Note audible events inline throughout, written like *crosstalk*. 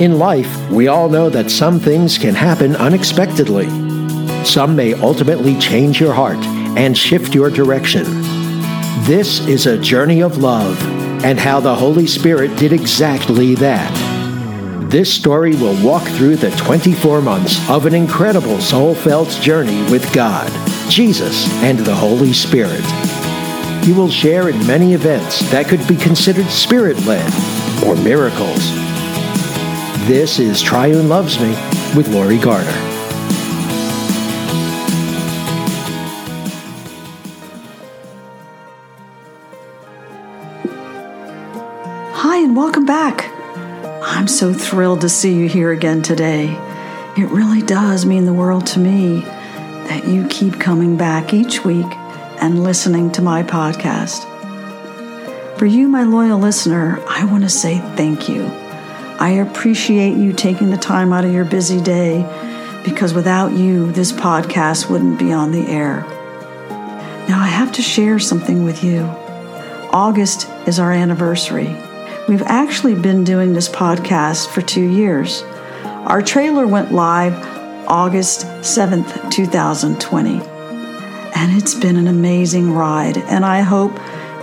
In life, we all know that some things can happen unexpectedly. Some may ultimately change your heart and shift your direction. This is a journey of love and how the Holy Spirit did exactly that. This story will walk through the 24 months of an incredible soul felt journey with God, Jesus, and the Holy Spirit. You will share in many events that could be considered spirit led or miracles. This is Triune Loves Me with Lori Garner. Hi, and welcome back. I'm so thrilled to see you here again today. It really does mean the world to me that you keep coming back each week and listening to my podcast. For you, my loyal listener, I want to say thank you. I appreciate you taking the time out of your busy day because without you, this podcast wouldn't be on the air. Now, I have to share something with you. August is our anniversary. We've actually been doing this podcast for two years. Our trailer went live August 7th, 2020. And it's been an amazing ride. And I hope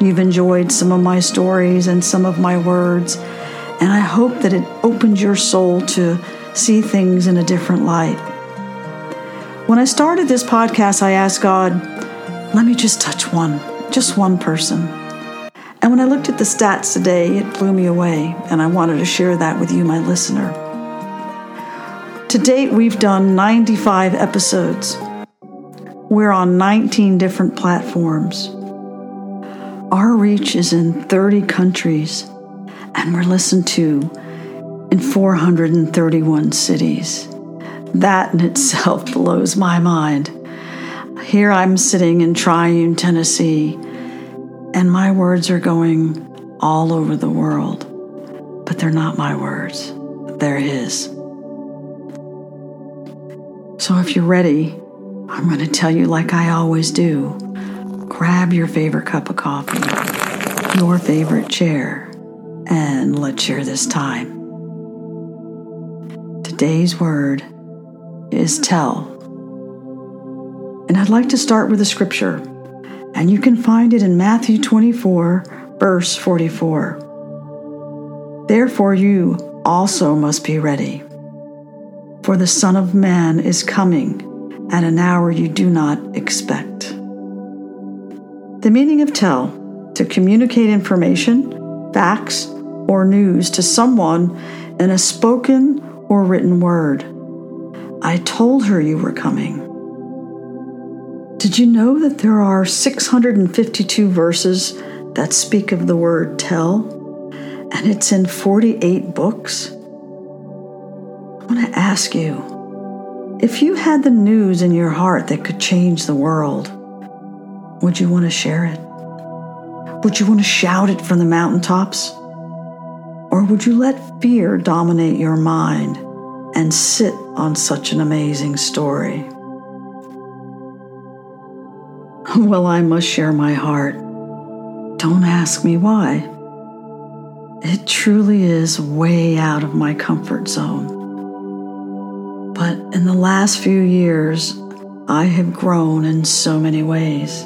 you've enjoyed some of my stories and some of my words. And I hope that it opened your soul to see things in a different light. When I started this podcast, I asked God, let me just touch one, just one person. And when I looked at the stats today, it blew me away, and I wanted to share that with you, my listener. To date, we've done 95 episodes. We're on 19 different platforms. Our reach is in 30 countries, and we're listened to in 431 cities. That in itself *laughs* blows my mind. Here I'm sitting in Triune, Tennessee and my words are going all over the world, but they're not my words, they're His. So if you're ready, I'm going to tell you like I always do grab your favorite cup of coffee, your favorite chair, and let's share this time. Today's word is tell. And I'd like to start with a scripture and you can find it in Matthew 24, verse 44. Therefore, you also must be ready, for the Son of Man is coming at an hour you do not expect. The meaning of tell to communicate information, facts, or news to someone in a spoken or written word. I told her you were coming. Did you know that there are 652 verses that speak of the word tell? And it's in 48 books? I want to ask you if you had the news in your heart that could change the world, would you want to share it? Would you want to shout it from the mountaintops? Or would you let fear dominate your mind and sit on such an amazing story? *laughs* Well, I must share my heart. Don't ask me why. It truly is way out of my comfort zone. But in the last few years, I have grown in so many ways.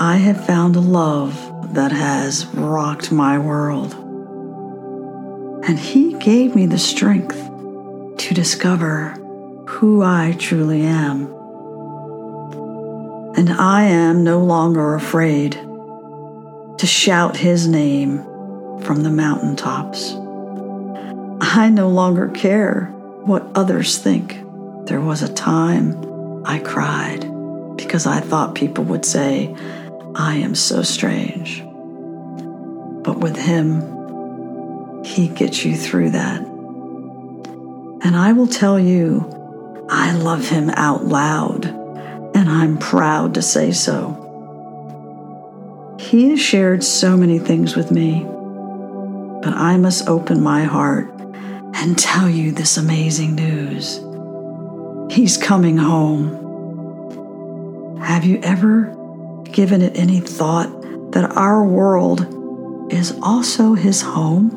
I have found a love that has rocked my world. And He gave me the strength to discover who I truly am and I am no longer afraid to shout his name from the mountaintops. I no longer care what others think. There was a time I cried because I thought people would say, I am so strange. But with him, he gets you through that. And I will tell you, I love him out loud and I'm proud to say so. He has shared so many things with me, but I must open my heart and tell you this amazing news. He's coming home. Have you ever given it any thought that our world is also his home?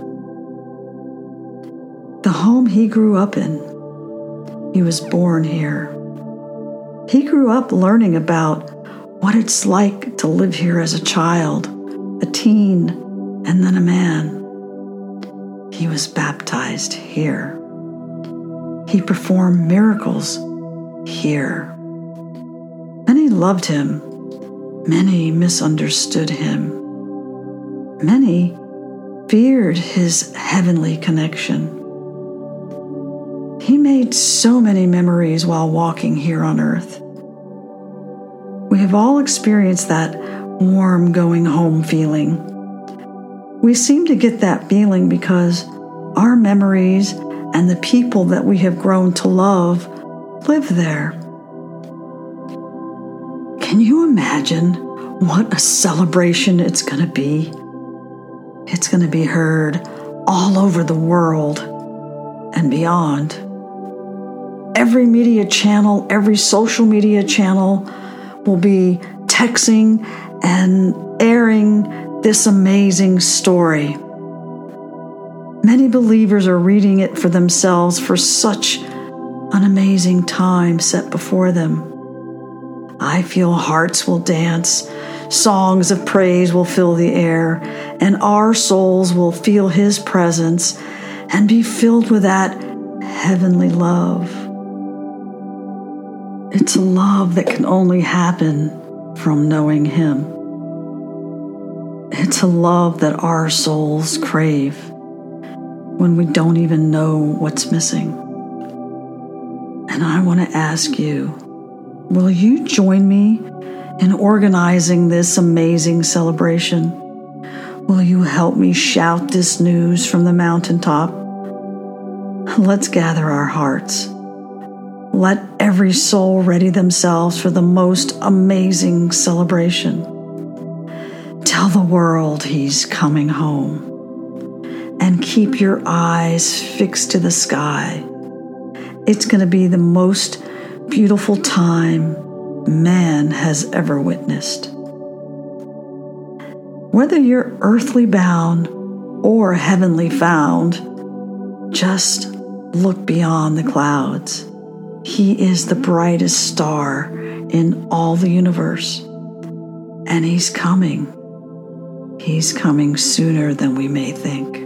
The home he grew up in. He was born here. He grew up learning about what it's like to live here as a child, a teen, and then a man. He was baptized here. He performed miracles here. Many loved him. Many misunderstood him. Many feared his heavenly connection. He made so many memories while walking here on earth. We have all experienced that warm going home feeling. We seem to get that feeling because our memories and the people that we have grown to love live there. Can you imagine what a celebration it's going to be? It's going to be heard all over the world and beyond. Every media channel, every social media channel will be texting and airing this amazing story. Many believers are reading it for themselves for such an amazing time set before them. I feel hearts will dance, songs of praise will fill the air, and our souls will feel His presence and be filled with that heavenly love. It's a love that can only happen from knowing Him. It's a love that our souls crave when we don't even know what's missing. And I want to ask you will you join me in organizing this amazing celebration? Will you help me shout this news from the mountaintop? Let's gather our hearts let every soul ready themselves for the most amazing celebration. Tell the world he's coming home. And keep your eyes fixed to the sky. It's going to be the most beautiful time man has ever witnessed. Whether you're earthly bound or heavenly found, just look beyond the clouds he is the brightest star in all the universe. And He's coming. He's coming sooner than we may think.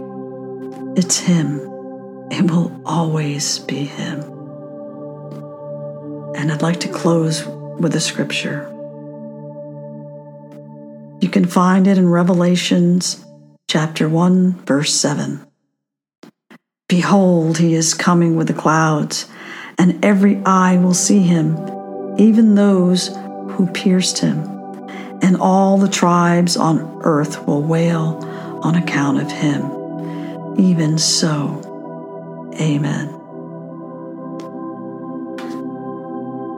It's Him. It will always be Him. And I'd like to close with a scripture. You can find it in Revelations chapter 1, verse 7. Behold, he is coming with the clouds and every eye will see him, even those who pierced him. And all the tribes on earth will wail on account of him. Even so, amen.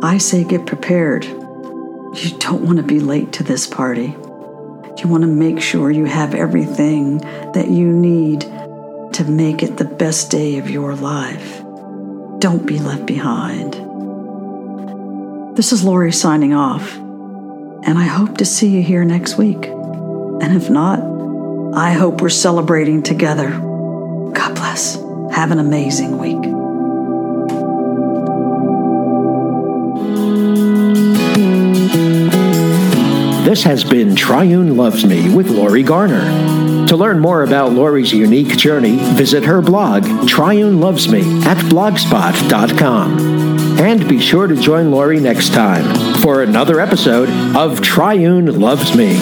I say get prepared. You don't want to be late to this party. You want to make sure you have everything that you need to make it the best day of your life. Don't be left behind. This is Lori signing off, and I hope to see you here next week. And if not, I hope we're celebrating together. God bless. Have an amazing week. This has been Triune Loves Me with Lori Garner. To learn more about Lori's unique journey, visit her blog, Triune Loves Me, at blogspot.com. And be sure to join Lori next time for another episode of Triune Loves Me.